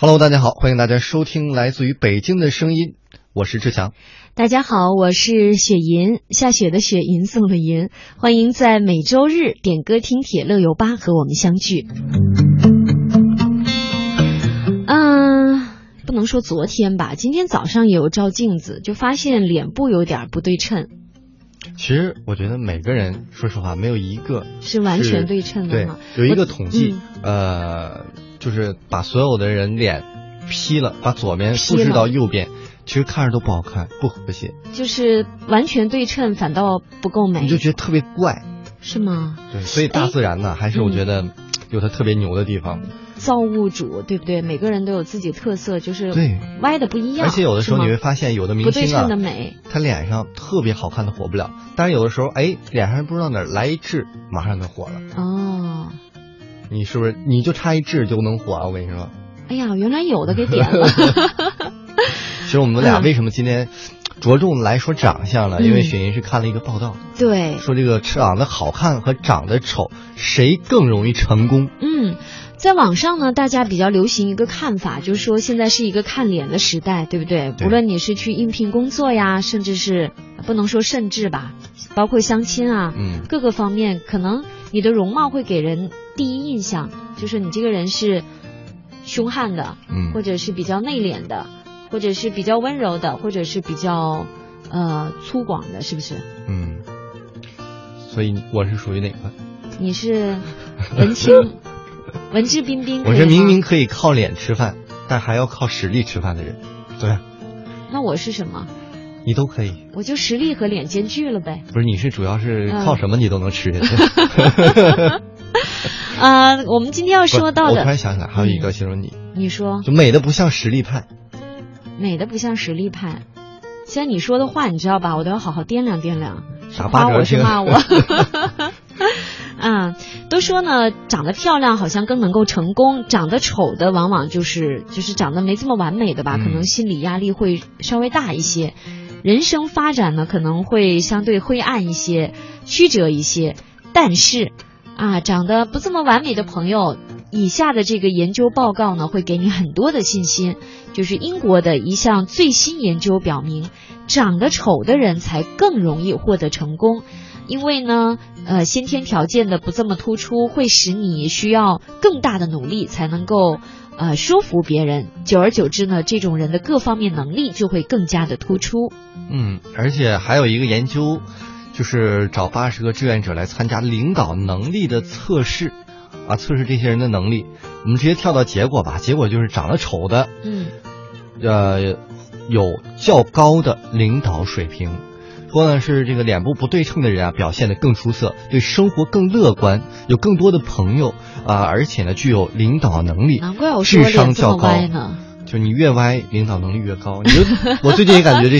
Hello，大家好，欢迎大家收听来自于北京的声音，我是志强。大家好，我是雪银，下雪的雪，银送的银，欢迎在每周日点歌听铁乐游吧和我们相聚。嗯、不能说昨天吧，今天早上也有照镜子，就发现脸部有点不对称，其实我觉得每个人，说实话，没有一个是完全对称的对？，有一个统计，嗯呃，就是把所有的人脸 P 了，把左边复制到右边，其实看着都不好看，不和谐，就是完全对称，反倒不够美，你就觉得特别怪。是吗？对，所以大自然呢，还是我嗯觉得有它特别牛的地方。造物主对不对？每个人都有自己特色，就是对歪的不一样。而且有的时候你会发现，有的明不对星啊称的，美，他脸上特别好看的火不了，但是有的时候，哎，脸上不知道哪儿来一痣，马上就火了。哦。你是不是你就差一痣就能火啊？我跟你说，哎呀，原来有的给点了。其实我们俩嗯为什么今天着重来说长相了？嗯因为雪莹是看了一个报道，对，说这个长得好看和长得丑谁更容易成功？嗯，在网上呢，大家比较流行一个看法，就是说现在是一个看脸的时代，对不对？对无论你是去应聘工作呀，甚至是不能说甚至吧，包括相亲啊，嗯，各个方面，可能你的容貌会给人第一印象，就是你这个人是凶悍的，嗯或者是比较内敛的，或者是比较温柔的，或者是比较呃粗犷的，是不是？嗯，所以我是属于哪个？你是文青，文质彬彬。我是明明可以靠脸吃饭，但还要靠实力吃饭的人。对，那我是什么？你都可以。我就实力和脸兼具了呗。不是，你是主要是靠什么你都能吃下去。呃，我们今天要说到不是我突然，想起来，还有一个形容你，你说就美的不像实力派。美的不像实力派。现在你说的话，你知道吧？我都要好好掂量掂量，是打八折夸我是去骂我。嗯，都说呢，长得漂亮好像更能够成功，长得丑的往往就是就是长得没这么完美的吧，嗯可能心理压力会稍微大一些，人生发展呢可能会相对灰暗一些，曲折一些。但是啊，长得不这么完美的朋友，以下的这个研究报告呢，会给你很多的信心。就是英国的一项最新研究表明，长得丑的人才更容易获得成功。因为呢，呃，先天条件的不这么突出，会使你需要更大的努力才能够呃说服别人。久而久之呢，这种人的各方面能力就会更加的突出。嗯，而且还有一个研究，就是找八十个志愿者来参加领导能力的测试，啊，测试这些人的能力。我们直接跳到结果吧，结果就是长得丑的，嗯呃，有较高的领导水平。说呢是这个脸部不对称的人啊，表现得更出色，对生活更乐观，有更多的朋友啊，而且呢具有领导能力，难怪我说智商较高。就你越歪，领导能力越高。你就我最近也感觉这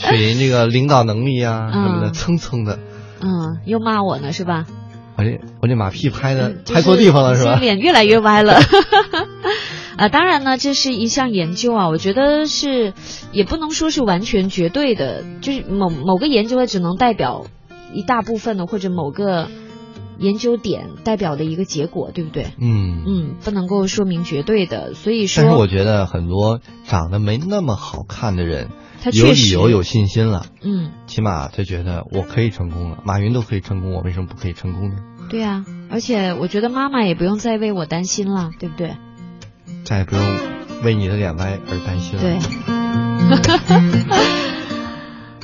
雪雪莹这个领导能力啊什么的，嗯蹭蹭的。嗯，又骂我呢是吧？我这我这马屁拍的嗯就拍错地方了是吧？脸越来越歪了。啊，当然呢，这是一项研究啊，我觉得是也不能说是完全绝对的，就是某某个研究它只能代表一大部分的或者某个研究点代表的一个结果，对不对？嗯。嗯，不能够说明绝对的，所以说，但是我觉得很多长得没那么好看的人，有理由有信心了，嗯，起码他觉得我可以成功了。马云都可以成功，我为什么不可以成功呢？对啊，而且我觉得妈妈也不用再为我担心了，对不对？再也不用为你的脸歪而担心了。对。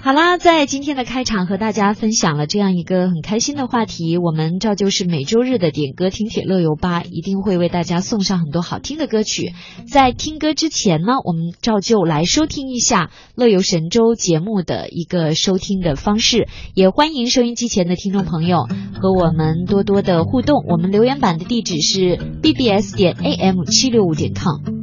好啦，在今天的开场和大家分享了这样一个很开心的话题，我们照旧是每周日的点歌听铁乐游吧，一定会为大家送上很多好听的歌曲。在听歌之前呢，我们照旧来收听一下乐游神州节目的一个收听的方式，也欢迎收音机前的听众朋友和我们多多的互动。我们留言板的地址是 bbs 点 am 七六五点 com。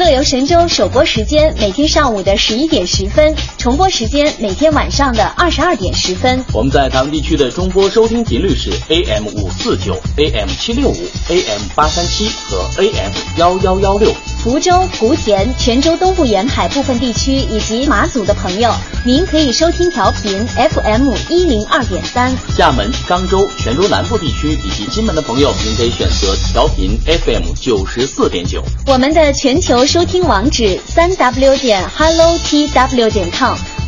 乐游神州首播时间每天上午的十一点十分，重播时间每天晚上的二十二点十分。我们在台湾地区的中波收听频率是 AM 五四九、AM 七六五、AM 八三七和 AM 幺幺幺六。福州、莆田、泉州东部沿海部分地区以及马祖的朋友，您可以收听调频 FM 一零二点三。厦门、漳州、泉州南部地区以及金门的朋友，您可以选择调频 FM 九十四点九。我们的全球收听网址：三 W 点 hello t w 点 com。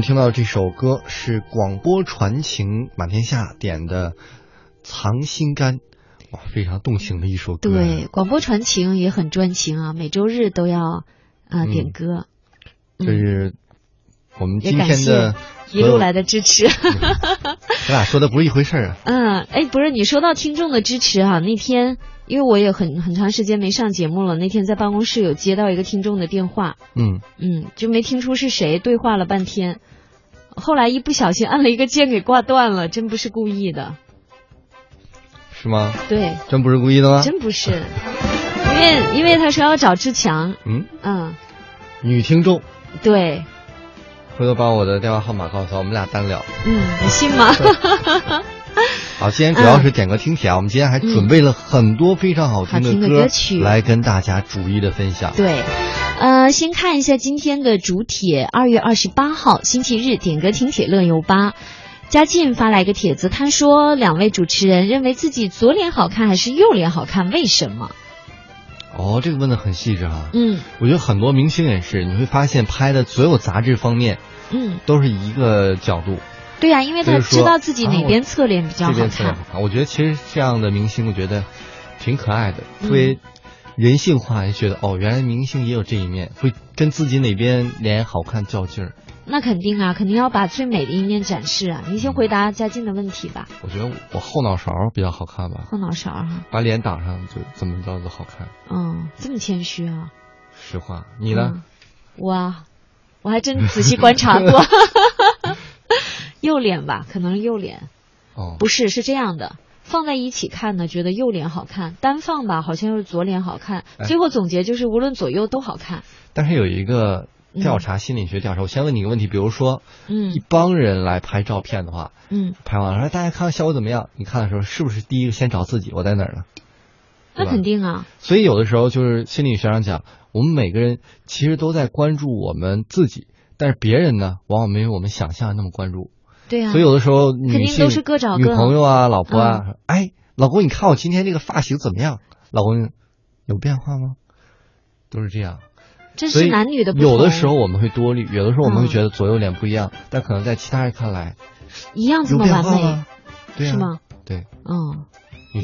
听到这首歌是广播传情满天下点的藏心肝。哇非常动情的一首歌对广播传情也很专情啊每周日都要啊点歌。这是我们今天的一路来的支持。咱俩说的不是一回事啊。嗯哎不是你说到听众的支持啊那天因为我也很很长时间没上节目了，那天在办公室有接到一个听众的电话，嗯，嗯，就没听出是谁，对话了半天，后来一不小心按了一个键给挂断了，真不是故意的，是吗？对，真不是故意的吗？真不是，因为因为他说要找志强，嗯，嗯，女听众，对，回头把我的电话号码告诉他，我们俩单聊。嗯，你信吗？好，今天主要是点歌听帖啊，我们今天还准备了很多非常好听的歌歌曲来跟大家逐一的分享。对，呃，先看一下今天的主帖，二月二十八号星期日点歌听帖乐游吧。嘉靖发来一个帖子，他说两位主持人认为自己左脸好看还是右脸好看？为什么？哦，这个问的很细致啊。嗯我觉得很多明星也是，你会发现拍的所有杂志方面嗯，都是一个角度，对呀、因为他知道自己哪啊边侧脸比较好这边特别看。好看。我觉得其实这样的明星，我觉得挺可爱的，嗯特别人性化，也觉得哦，原来明星也有这一面，会跟自己哪边脸好看较劲儿。那肯定啊，肯定要把最美的一面展示啊！你先回答嘉靖的问题吧，我觉得我后脑勺比较好看吧，后脑勺哈。把脸挡上就怎么着都好看。嗯，这么谦虚啊？实话，你呢？嗯我啊我还真仔细观察过，右脸吧，可能是右脸，哦，不是，是这样的。放在一起看呢，觉得右脸好看；单放吧，好像又是左脸好看。哎最后总结就是，无论左右都好看。但是有一个调查，心理学调查。我先问你一个问题，比如说，嗯一帮人来拍照片的话，嗯，拍完了说大家看看效果怎么样？你看的时候是不是第一个先找自己我在哪儿呢？那肯定啊。所以有的时候就是心理学上讲，我们每个人其实都在关注我们自己，但是别人呢，往往没有我们想象的那么关注。对啊。所以有的时候女性肯定都是各找各女朋友啊、老婆啊，嗯哎，老公你看我今天这个发型怎么样？老公有变化吗？都是这样。这是男女的不同。有的时候我们会多虑，有的时候我们会嗯觉得左右脸不一样，但可能在其他人看来一样这有变么完美是吗？对，嗯。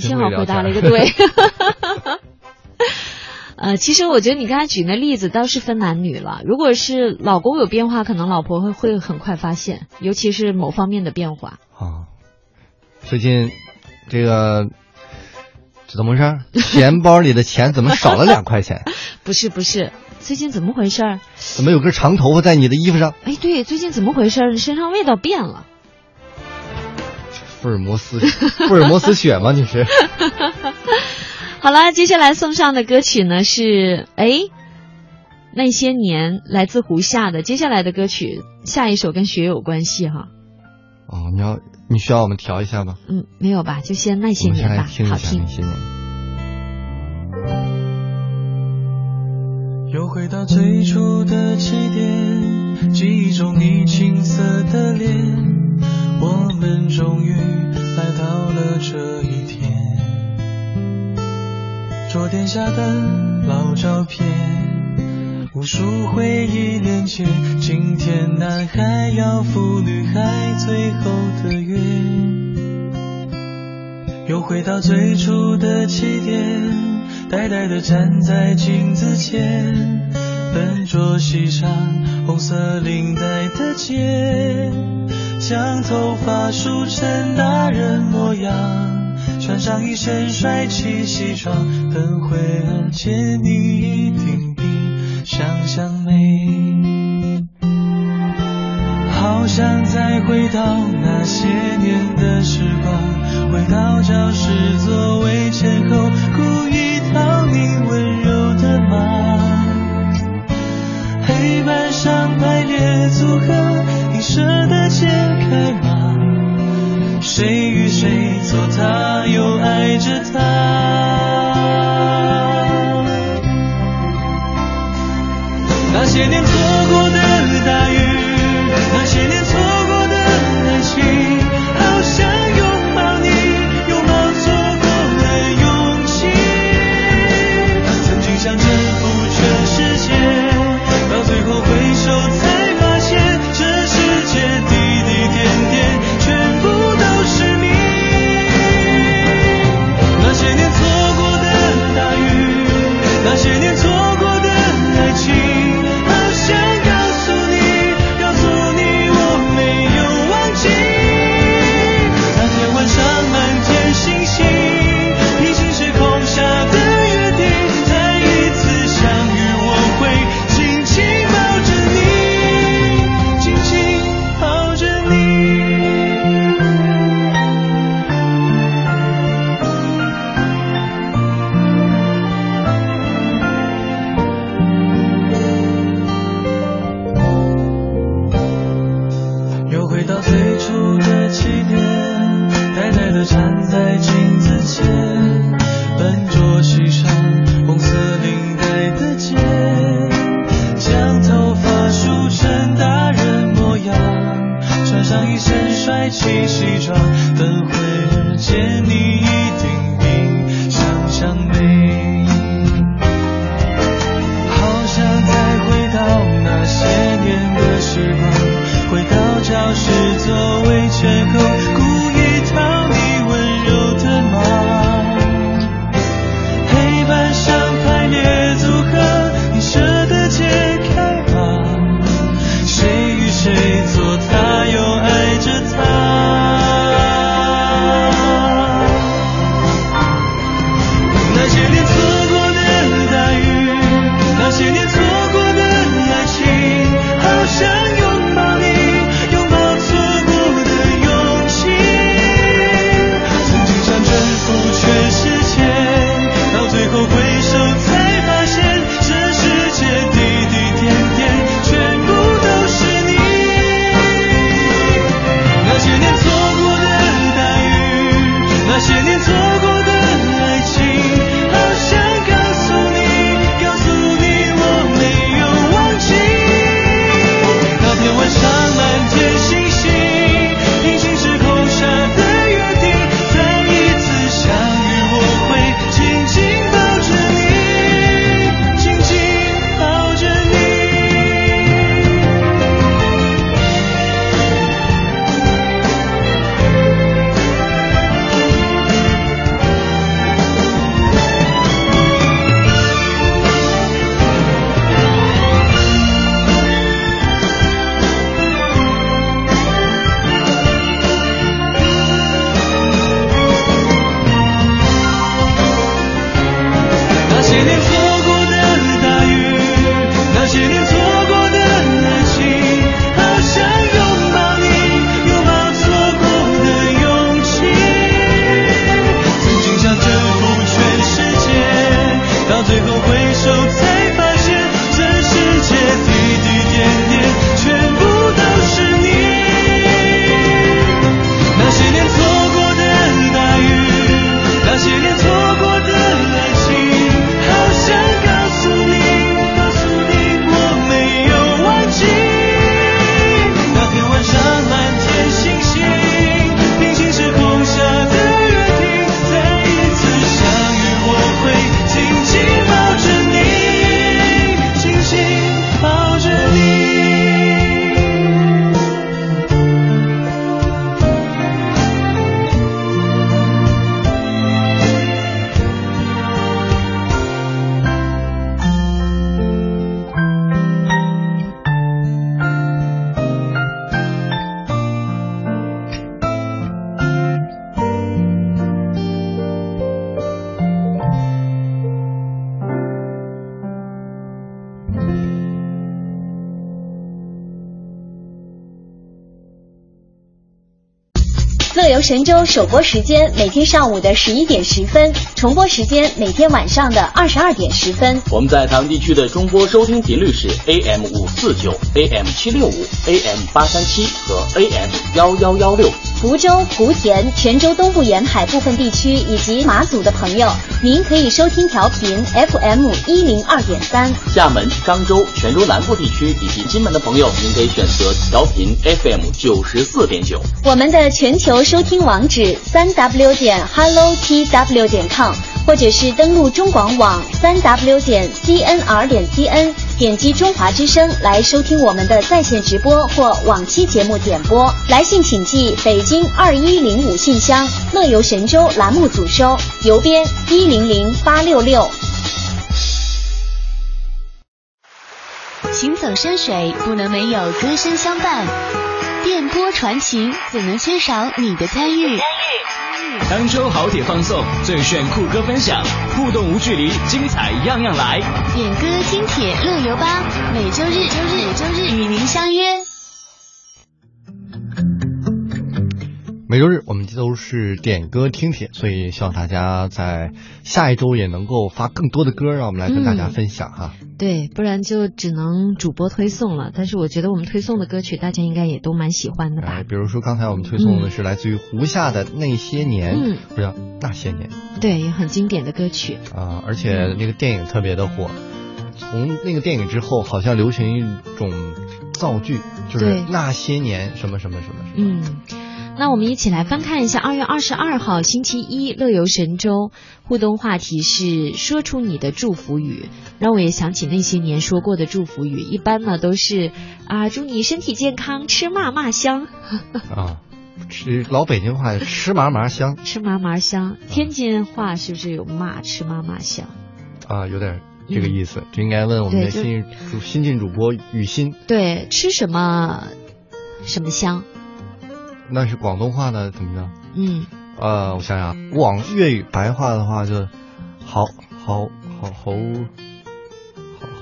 幸好回答了一个对。呃，其实我觉得你刚才举那例子倒是分男女了。如果是老公有变化，可能老婆会会很快发现，尤其是某方面的变化。啊，最近这个这怎么回事？钱包里的钱怎么少了两块钱？不是不是，最近怎么回事？怎么有根长头发在你的衣服上？哎，对，最近怎么回事？你身上味道变了。福尔摩斯，福尔摩斯血吗？你是？好了，接下来送上的歌曲呢是哎，那些年来自胡夏的。接下来的歌曲，下一首跟雪有关系哈。哦，你要你需要我们调一下吗？嗯，没有吧？就先那些年吧，听好听那。些年。又回到最初的起点，记忆中你青涩的脸，我们终于来到了这一天。桌垫下的老照片，无数回忆连接。今天男孩要赴女孩最后的约，又回到最初的起点。呆呆地站在镜子前，笨拙系上红色领带的结，将头发梳成大人模样，穿上一身帅气西装，等会儿见你一定比想象美。好想再回到那些年的时光，回到教室座位前后，故意讨你温柔的骂。黑板上排列组合，你舍得解开吗？谁与谁他，又爱着她？那些年乐游神州首播时间每天上午的十一点十分，重播时间每天晚上的二十二点十分。我们在台湾地区的中波收听频率是 AM 五四九、AM 七六五、AM 八三七和 AM 幺幺幺六。福州、莆田、泉州东部沿海部分地区以及马祖的朋友，您可以收听调频 FM 一零二点三。厦门、漳州、泉州南部地区以及金门的朋友，您可以选择调频 FM 九十四点九。我们的全球收听网址三 W 点 Hello TW 点 com，或者是登录中广网三 W 点 CNR 点 CN，点击中华之声来收听我们的在线直播或往期节目点播。来信请寄北京二一零五信箱，乐游神州栏目组收，邮编一零零八六六。行走山水不能没有歌声相伴，电波传情怎能缺少你的参与？当周好铁放送，最炫酷歌分享，互动无距离，精彩样样来。点歌听铁乐游吧，每周日、周日、周日与您相约。每周日我们都是点歌听铁，所以希望大家在下一周也能够发更多的歌，让我们来跟大家分享哈。对，不然就只能主播推送了。但是我觉得我们推送的歌曲，大家应该也都蛮喜欢的吧哎，？比如说刚才我们推送的是来自于胡夏的《那些年》，嗯不是那些年对，也很经典的歌曲。啊、而且那个电影特别的火。从那个电影之后，好像流行一种造句，就是那些年什么什么什么什么。嗯，那我们一起来翻看一下二月二十二号星期一乐游神州互动话题是说出你的祝福语，让我也想起那些年说过的祝福语，一般呢都是啊祝你身体健康，吃嘛嘛香，啊，吃老北京话 吃嘛嘛香吃嘛嘛香。天津话是不是有嘛吃嘛嘛香？啊，有点这个意思。这应该问我们的新主新晋主播雨欣，对，吃什么什么香？那是广东话的怎么着？嗯，呃，我想想，广粤语白话的话就好好好猴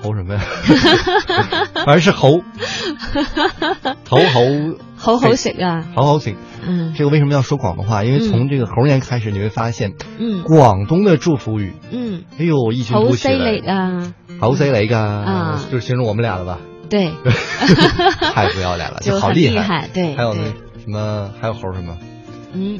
猴猴什么呀？反正是猴，猴猴好好食啊，好好行。嗯这个为什么要说广东话？因为从这个猴年开始，你会发现嗯广东的祝福语，嗯，哎呦，一群好突起犀利了。啊，好谁来噶？啊就是形容我们俩的吧？对，太不要脸了，就好厉厉害对还有那对什么，还有猴什么？嗯。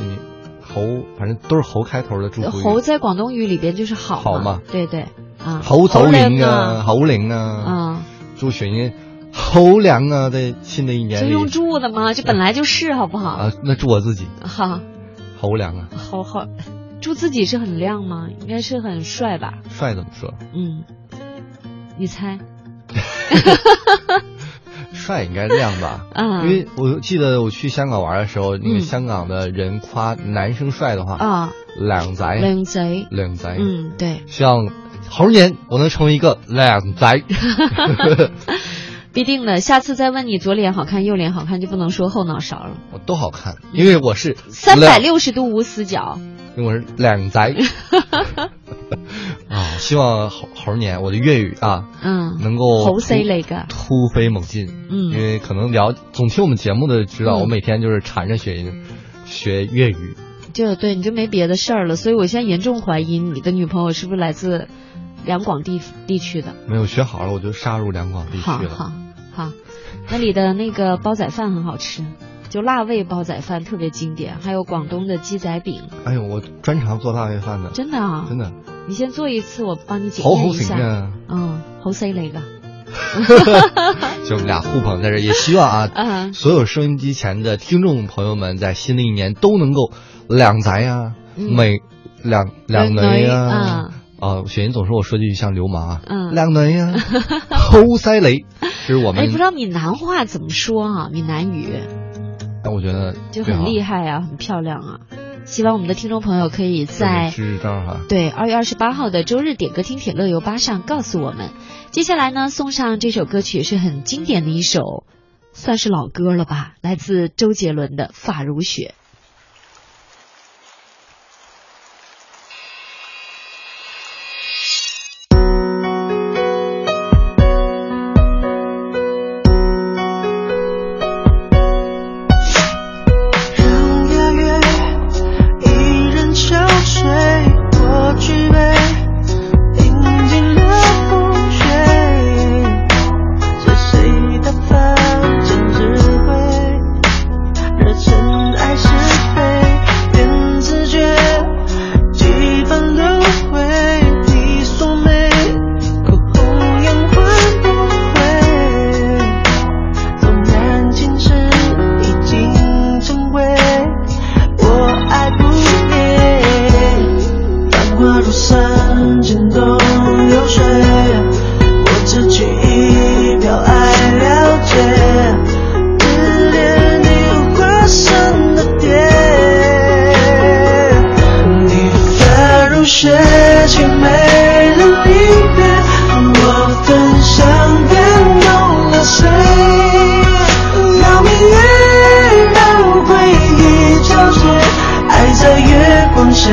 嗯猴，反正都是猴开头的祝福语。猴在广东语里边就是好好嘛对对啊，猴走灵啊啊，，猴灵啊，啊，祝雪英猴良啊，在新的一年里这用祝的吗？这本来就是 好不好？啊，那祝我自己好，猴良啊，猴好，祝自己是很亮吗？应该是很帅吧？帅怎么说？嗯，你猜？帅应该亮吧？啊因为我记得我去香港玩的时候，那嗯个香港的人夸男生帅的话，啊，靓仔，靓仔，靓仔，嗯，对，希望猴年我能成为一个靓仔。必定的。下次再问你左脸好看右脸好看，就不能说后脑勺了。我都好看，因为我是三百靓，六十度无死角。因为我是靓仔。啊，希望猴猴年我的粤语啊嗯，能够好犀利噶。突飞猛进。嗯因为可能聊总听我们节目的知道，嗯我每天就是缠着学学粤语。就对，你就没别的事儿了。所以我现在严重怀疑你的女朋友是不是来自两广地地区的。没有学好了，我就杀入两广地区了。好好，那里的那个煲仔饭很好吃，就辣味煲仔饭特别经典，还有广东的鸡仔饼，哎呦，我专长做辣味饭的，真的啊，真的你先做一次，我帮你检好好食验一下。啊！嗯，好犀利噶。就我们俩互捧在这儿，也希望啊，嗯所有收音机前的听众朋友们，在新的一年都能够两宅呀、嗯美两两雷呀。啊啊，雪莹总说我说句像流氓啊，嗯两 雷呀，好犀利，这是我哎，们不知。道闽南话怎么说啊？闽南语但我觉得就很厉害啊，很漂亮啊。希望我们的听众朋友可以在。对，二月二十八号的周日点歌听铁乐游吧上告诉我们。接下来呢，送上这首歌曲是很经典的一首，算是老歌了吧，来自周杰伦的《发如雪》。雪，凄美的离别，我分香感动了谁？邀明月让回忆交错，爱在月光下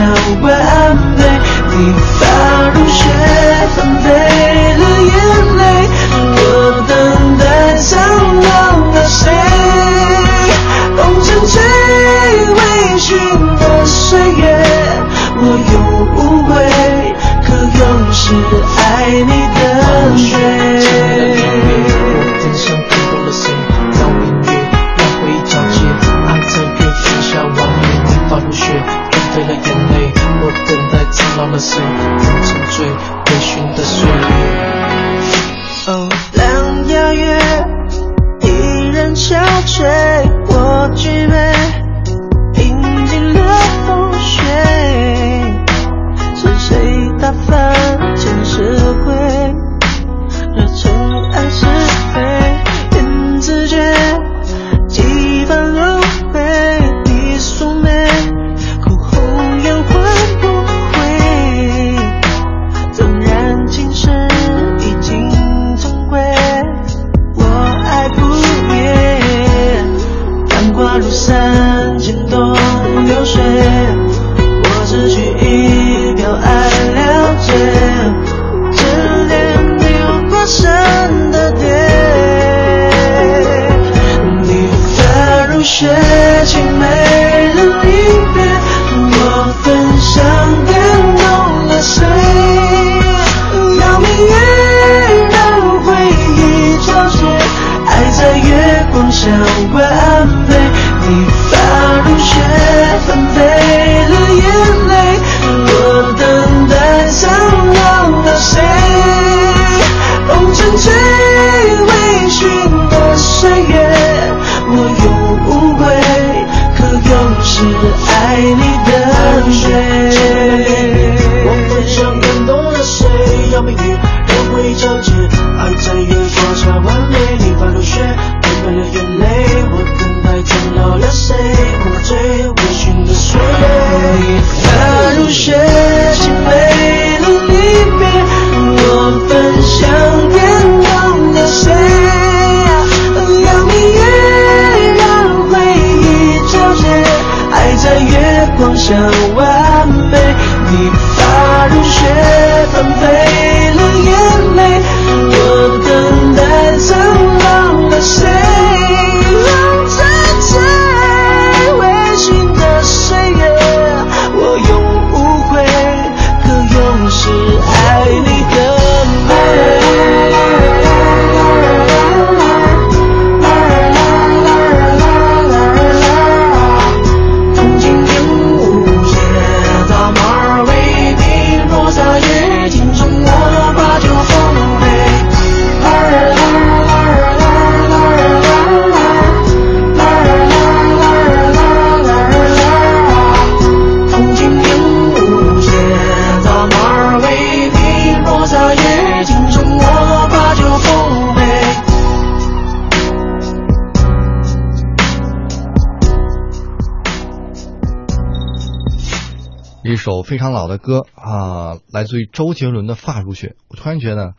非常老的歌啊，来自于周杰伦的《发如雪》。我突然觉得，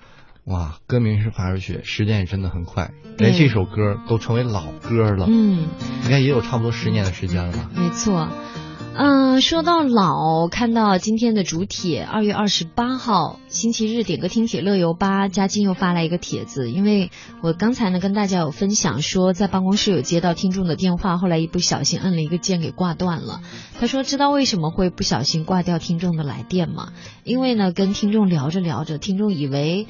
哇，歌名是《发如雪》，时间也真的很快，连这首歌都成为老歌了。嗯，应该也有差不多十年的时间了吧？没错。嗯、说到老，看到今天的主帖，二月二十八号星期日点歌听帖乐游吧，嘉靖又发来一个帖子，因为我刚才呢跟大家有分享说，在办公室有接到听众的电话，后来一不小心摁了一个键给挂断了。他说知道为什么会不小心挂掉听众的来电吗？因为呢跟听众聊着聊着，听众以为。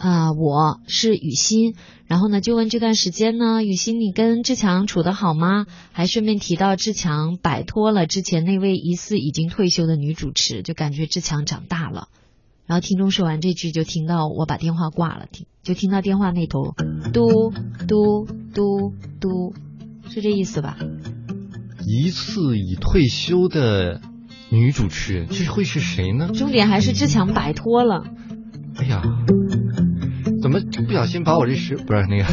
啊、我是雨欣，然后呢就问这段时间呢，雨欣你跟志强处得好吗？还顺便提到志强摆脱了之前那位疑似已经退休的女主持，就感觉志强长大了。然后听众说完这句，就听到我把电话挂了，听就听到电话那头嘟嘟嘟嘟，是这意思吧？疑似已退休的女主持人，这会是谁呢？重点还是志强摆脱了。哎呀，怎么不小心把我这是不是那个？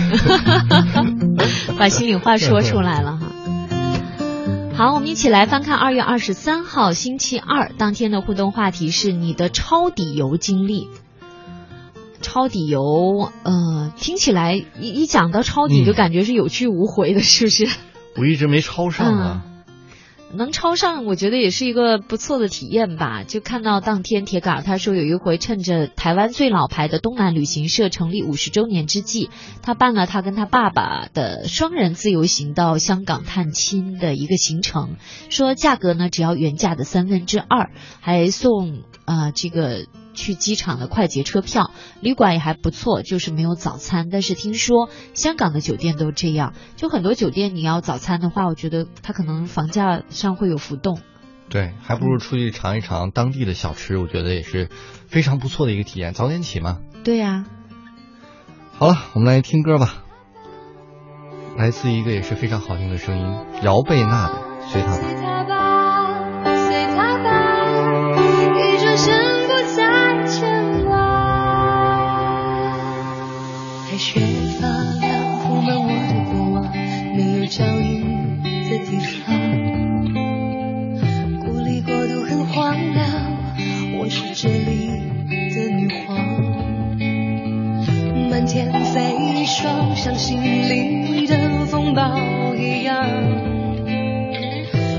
把心里话说出来了哈。好，我们一起来翻看二月二十三号星期二当天的互动话题是你的抄底游经历。抄底游，呃，听起来一一讲到抄底就感觉是有去无回的，是不是？我一直没抄上啊。能超上，我觉得也是一个不错的体验吧。就看到当天铁杆他说有一回趁着台湾最老牌的东南旅行社成立五十周年之际，他办了他跟他爸爸的双人自由行到香港探亲的一个行程，说价格呢只要原价的三分之二，还送啊这个。去机场的快捷车票，旅馆也还不错，就是没有早餐。但是听说香港的酒店都这样，就很多酒店你要早餐的话，我觉得它可能房价上会有浮动。对，还不如出去尝一尝当地的小吃，我觉得也是非常不错的一个体验。早点起嘛。对呀。好了，我们来听歌吧。来自一个也是非常好听的声音，姚贝娜的《随他吧》。有脚印的地方。孤立过度很荒凉，我是这里的女皇。满天飞霜，像心里的风暴一样。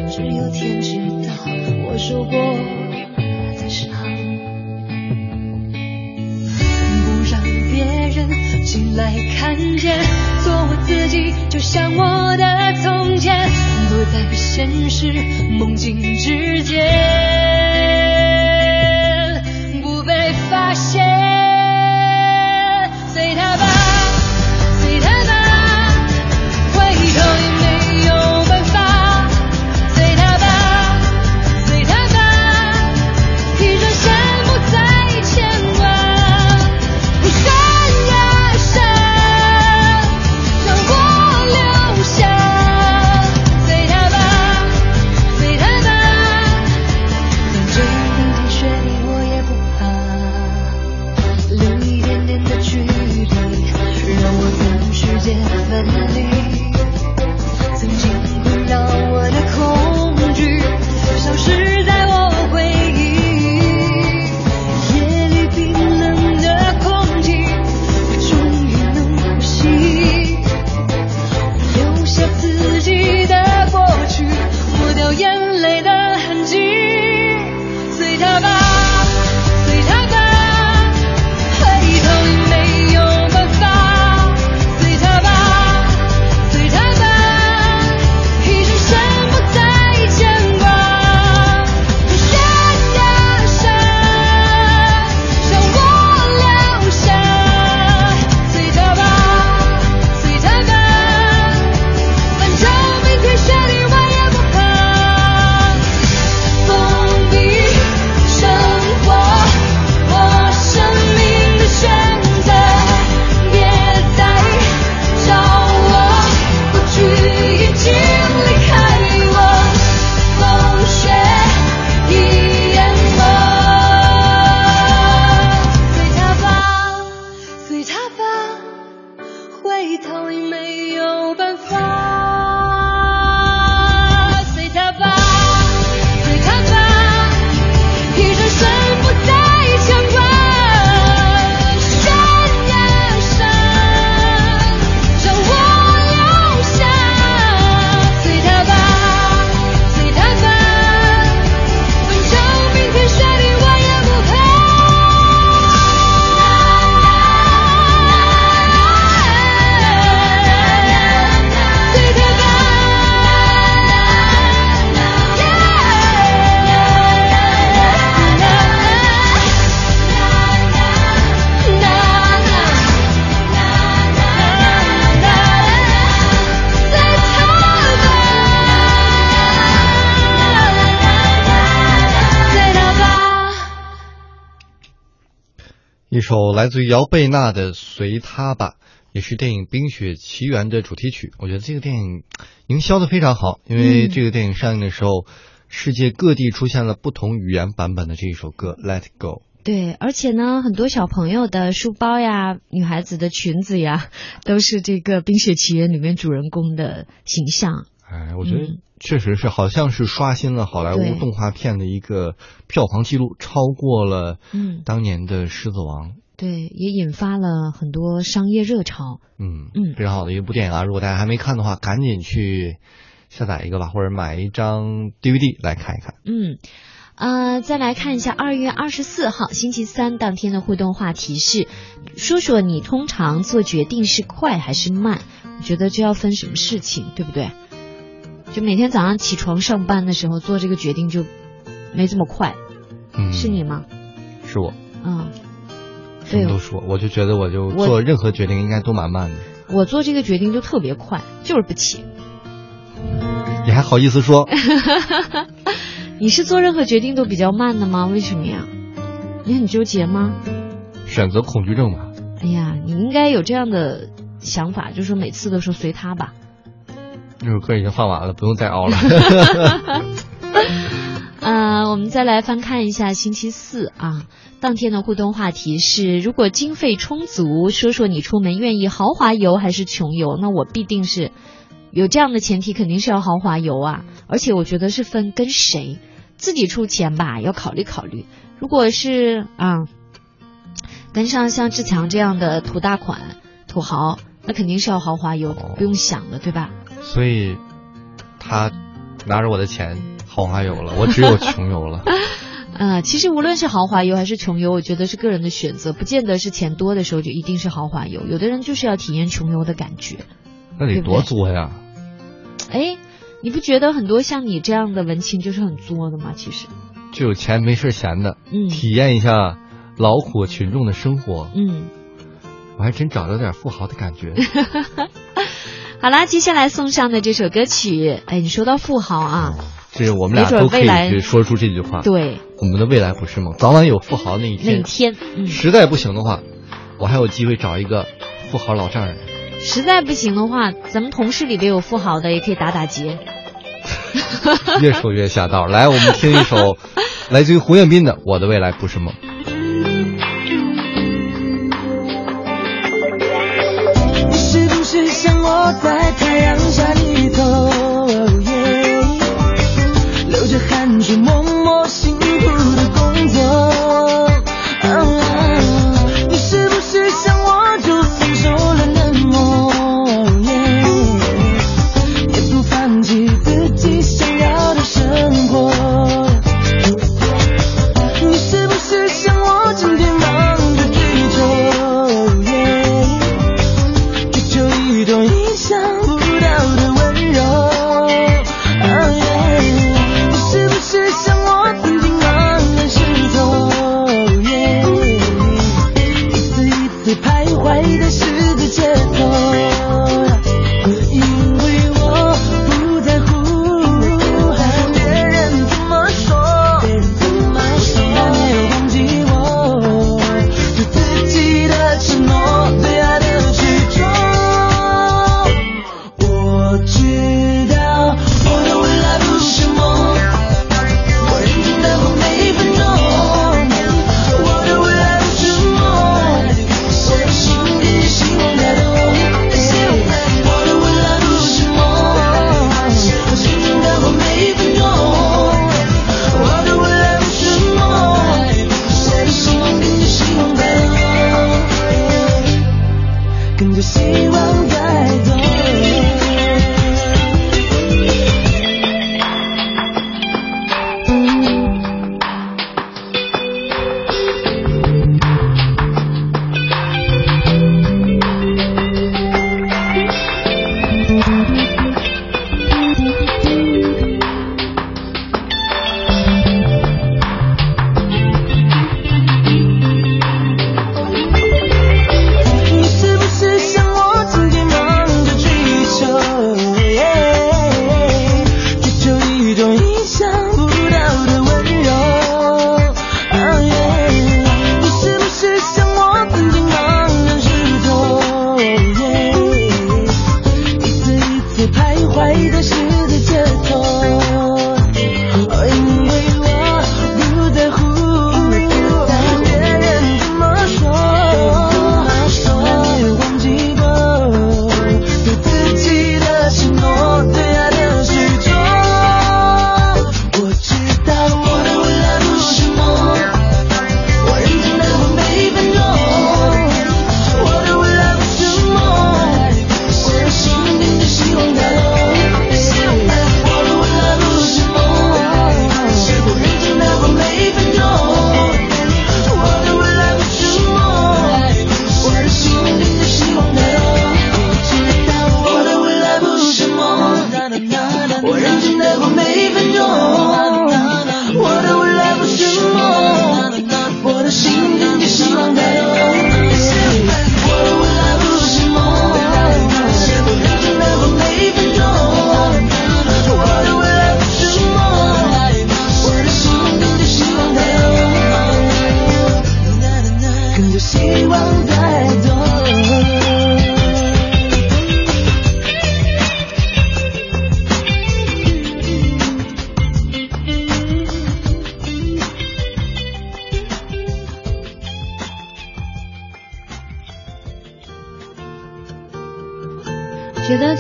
只有天知道我受过的伤。不让别人进来看见，做我自己，就像我的从前，躲在现实梦境之间，不被发现。首来自于姚贝娜的《随他吧》，也是电影《冰雪奇缘》的主题曲。我觉得这个电影营销的非常好，因为这个电影上映的时候，世界各地出现了不同语言版本的这一首歌《Let Go》。对，而且呢，很多小朋友的书包呀、女孩子的裙子呀，都是这个《冰雪奇缘》里面主人公的形象。哎，我觉得嗯确实是，好像是刷新了好莱坞动画片的一个票房记录，超过了嗯当年的《狮子王》。对，也引发了很多商业热潮。嗯嗯非常好的一部电影啊！如果大家还没看的话，赶紧去下载一个吧，或者买一张 DVD 来看一看。嗯，呃，再来看一下二月二十四号星期三当天的互动话题是：说说你通常做决定是快还是慢？我觉得这要分什么事情，对不对？就每天早上起床上班的时候做这个决定就没这么快，嗯，是你吗？是我，嗯，对都说我，我就觉得我就做任何决定应该都蛮慢的。我做这个决定就特别快，就是不起。你还好意思说？你是做任何决定都比较慢的吗？为什么呀？你很纠结吗？选择恐惧症吧。哎呀，你应该有这样的想法，就是说每次都说随他吧。这首歌已经放完了，不用再熬了。呃，我们再来翻看一下星期四啊，当天的互动话题是：如果经费充足，说说你出门愿意豪华游还是穷游？那我必定是有这样的前提，肯定是要豪华游啊。而且我觉得是分跟谁，自己出钱吧，要考虑考虑。如果是啊，跟上像志强这样的土大款土豪，那肯定是要豪华游，哦不用想的，对吧？所以，他拿着我的钱豪华游了，我只有穷游了。呃，其实无论是豪华游还是穷游，我觉得是个人的选择，不见得是钱多的时候就一定是豪华游。有的人就是要体验穷游的感觉。那得多作呀！哎，你不觉得很多像你这样的文青就是很作的吗？其实，就有钱没事闲的，嗯体验一下劳苦群众的生活，嗯，我还真找到点富豪的感觉。好啦，接下来送上的这首歌曲，哎，你说到富豪啊，这我们俩都可以去说出这句话。，对，我们的未来不是梦，早晚有富豪那一天那一天。天，嗯，实在不行的话，我还有机会找一个富豪老丈人。实在不行的话，咱们同事里边有富豪的，也可以打打劫。越说越下道。来，我们听一首 来自于胡彦斌的《我的未来不是梦》。我在太阳下低头，流着汗水梦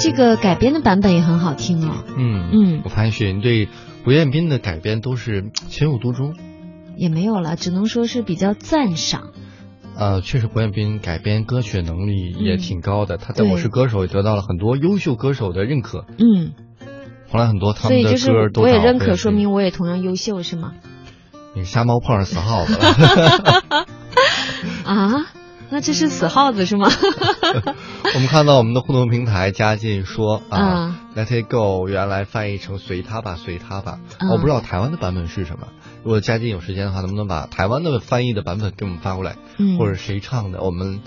这个改编的版本也很好听哦，嗯嗯我发现雪莹对胡彦斌的改编都是情有独钟。也没有了，只能说是比较赞赏。呃，确实胡彦斌改编歌曲能力也挺高的，他在《我是歌手》也得到了很多优秀歌手的认可。嗯，后来很多他们的歌都我也认可，说明我也同样优秀，是吗？你瞎猫碰上死耗子了。啊，那这是死耗子是吗？我们看到我们的互动平台，嘉靖说嗯 啊、l e t it go，原来翻译成随他吧，随他吧。嗯我不知道台湾的版本是什么。如果嘉靖有时间的话，能不能把台湾的翻译的版本给我们发过来，嗯或者谁唱的？我们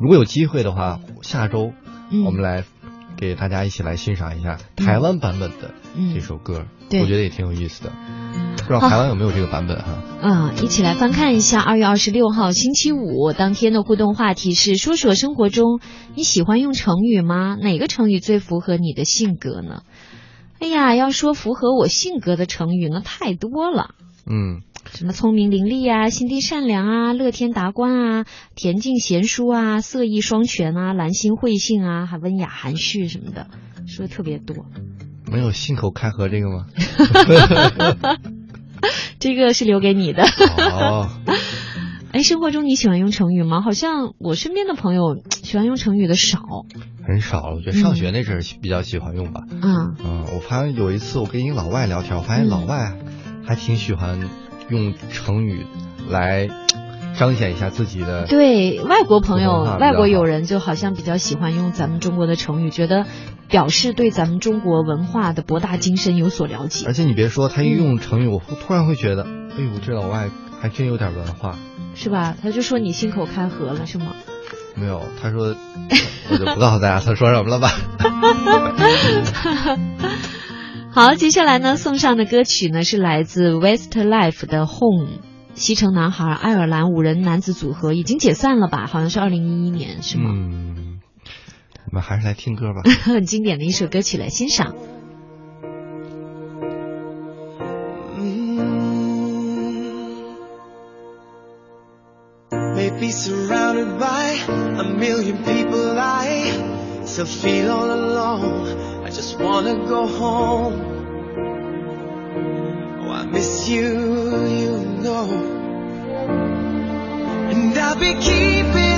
如果有机会的话，下周嗯我们来给大家一起来欣赏一下台湾版本的嗯这首歌，对我觉得也挺有意思的。不知道台湾有没有这个版本哈？嗯，一起来翻看一下二月二十六号星期五当天的互动话题是：说说生活中你喜欢用成语吗？哪个成语最符合你的性格呢？哎呀，要说符合我性格的成语，呢太多了。嗯，什么聪明伶俐啊，心地善良啊，乐天达观啊，恬静贤淑啊，色艺双全啊，兰心慧性啊，还温雅含蓄什么的，说的特别多。没有信口开河这个吗？这个是留给你的。哦，哎，生活中你喜欢用成语吗？好像我身边的朋友 喜欢用成语的少。很少。我觉得上学那阵儿比较喜欢用吧。嗯嗯，我发现有一次我跟一个老外聊天，我发现老外还挺喜欢用成语来彰显一下自己的。对外国朋友外国友人就好像比较喜欢用咱们中国的成语，觉得表示对咱们中国文化的博大精深有所了解而。且你别说，他一用成语，我突然会觉得，哎呦，这老外还真有点文化。是吧？他就说你信口开河了，是吗？没有，他说，我就不告诉大家他说什么了吧。好，接下来呢，送上的歌曲呢是来自 Westlife 的《Home》。西城男孩爱尔兰五人男子组合已经解散了吧？好像是二零一一年，是吗？嗯，我们还是来听歌吧。很经典的一首歌曲来欣赏。Maybe surrounded by a million people, I still feel all alone. Just wanna go home. Oh, I miss you, you know. And I'll be keeping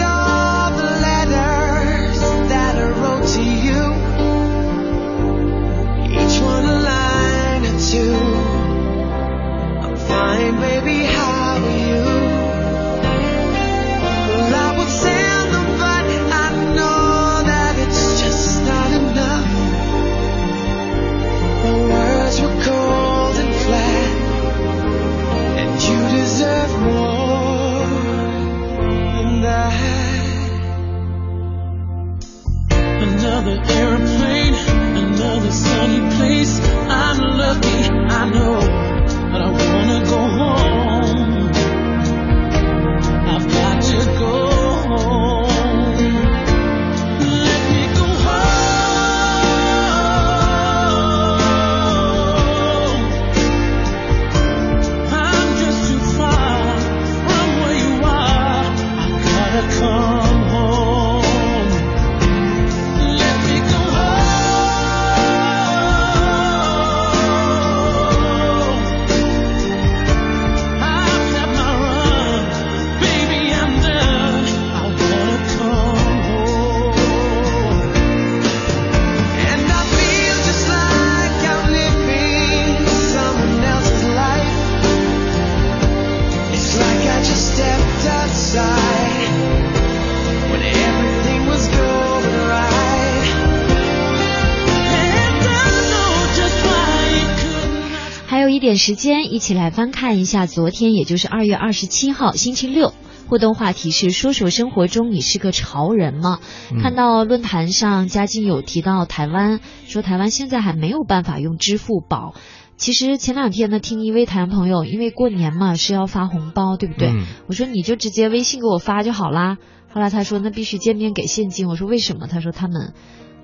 一点时间，一起来翻看一下昨天，也就是二月二十七号星期六互动话题是说说生活中你是个潮人吗？嗯看到论坛上嘉靖有提到台湾，说台湾现在还没有办法用支付宝。其实前两天呢，听一位台湾朋友，因为过年嘛是要发红包，对不对？嗯我说你就直接微信给我发就好啦。后来他说那必须见面给现金。我说为什么？他说他们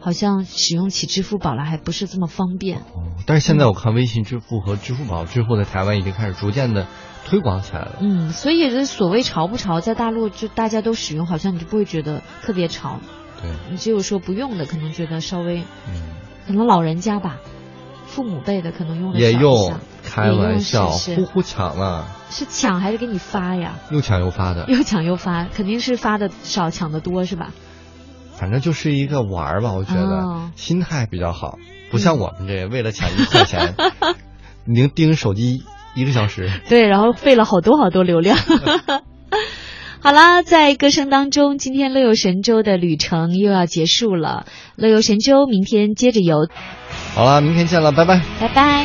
好像使用起支付宝来还不是这么方便。哦，但是现在我看微信支付和支付宝支付在台湾已经开始逐渐的推广起来了。嗯，所以这所谓潮不潮，在大陆就大家都使用，好像你就不会觉得特别潮。对，你只有说不用的，可能觉得稍微，嗯，可能老人家吧，父母辈的可能用的少也用，开玩笑，呼呼抢了，是抢还是给你发呀？又抢又发的，又抢又发，肯定是发的少，抢的多是吧？反正就是一个玩儿吧，我觉得、哦心态比较好，不像我们这为了抢一块钱，盯盯手机一个小时。对，然后费了好多好多流量。好啦，在歌声当中，今天乐游神州的旅程又要结束了。乐游神州明天接着游，好啦，明天见了，拜拜。拜拜。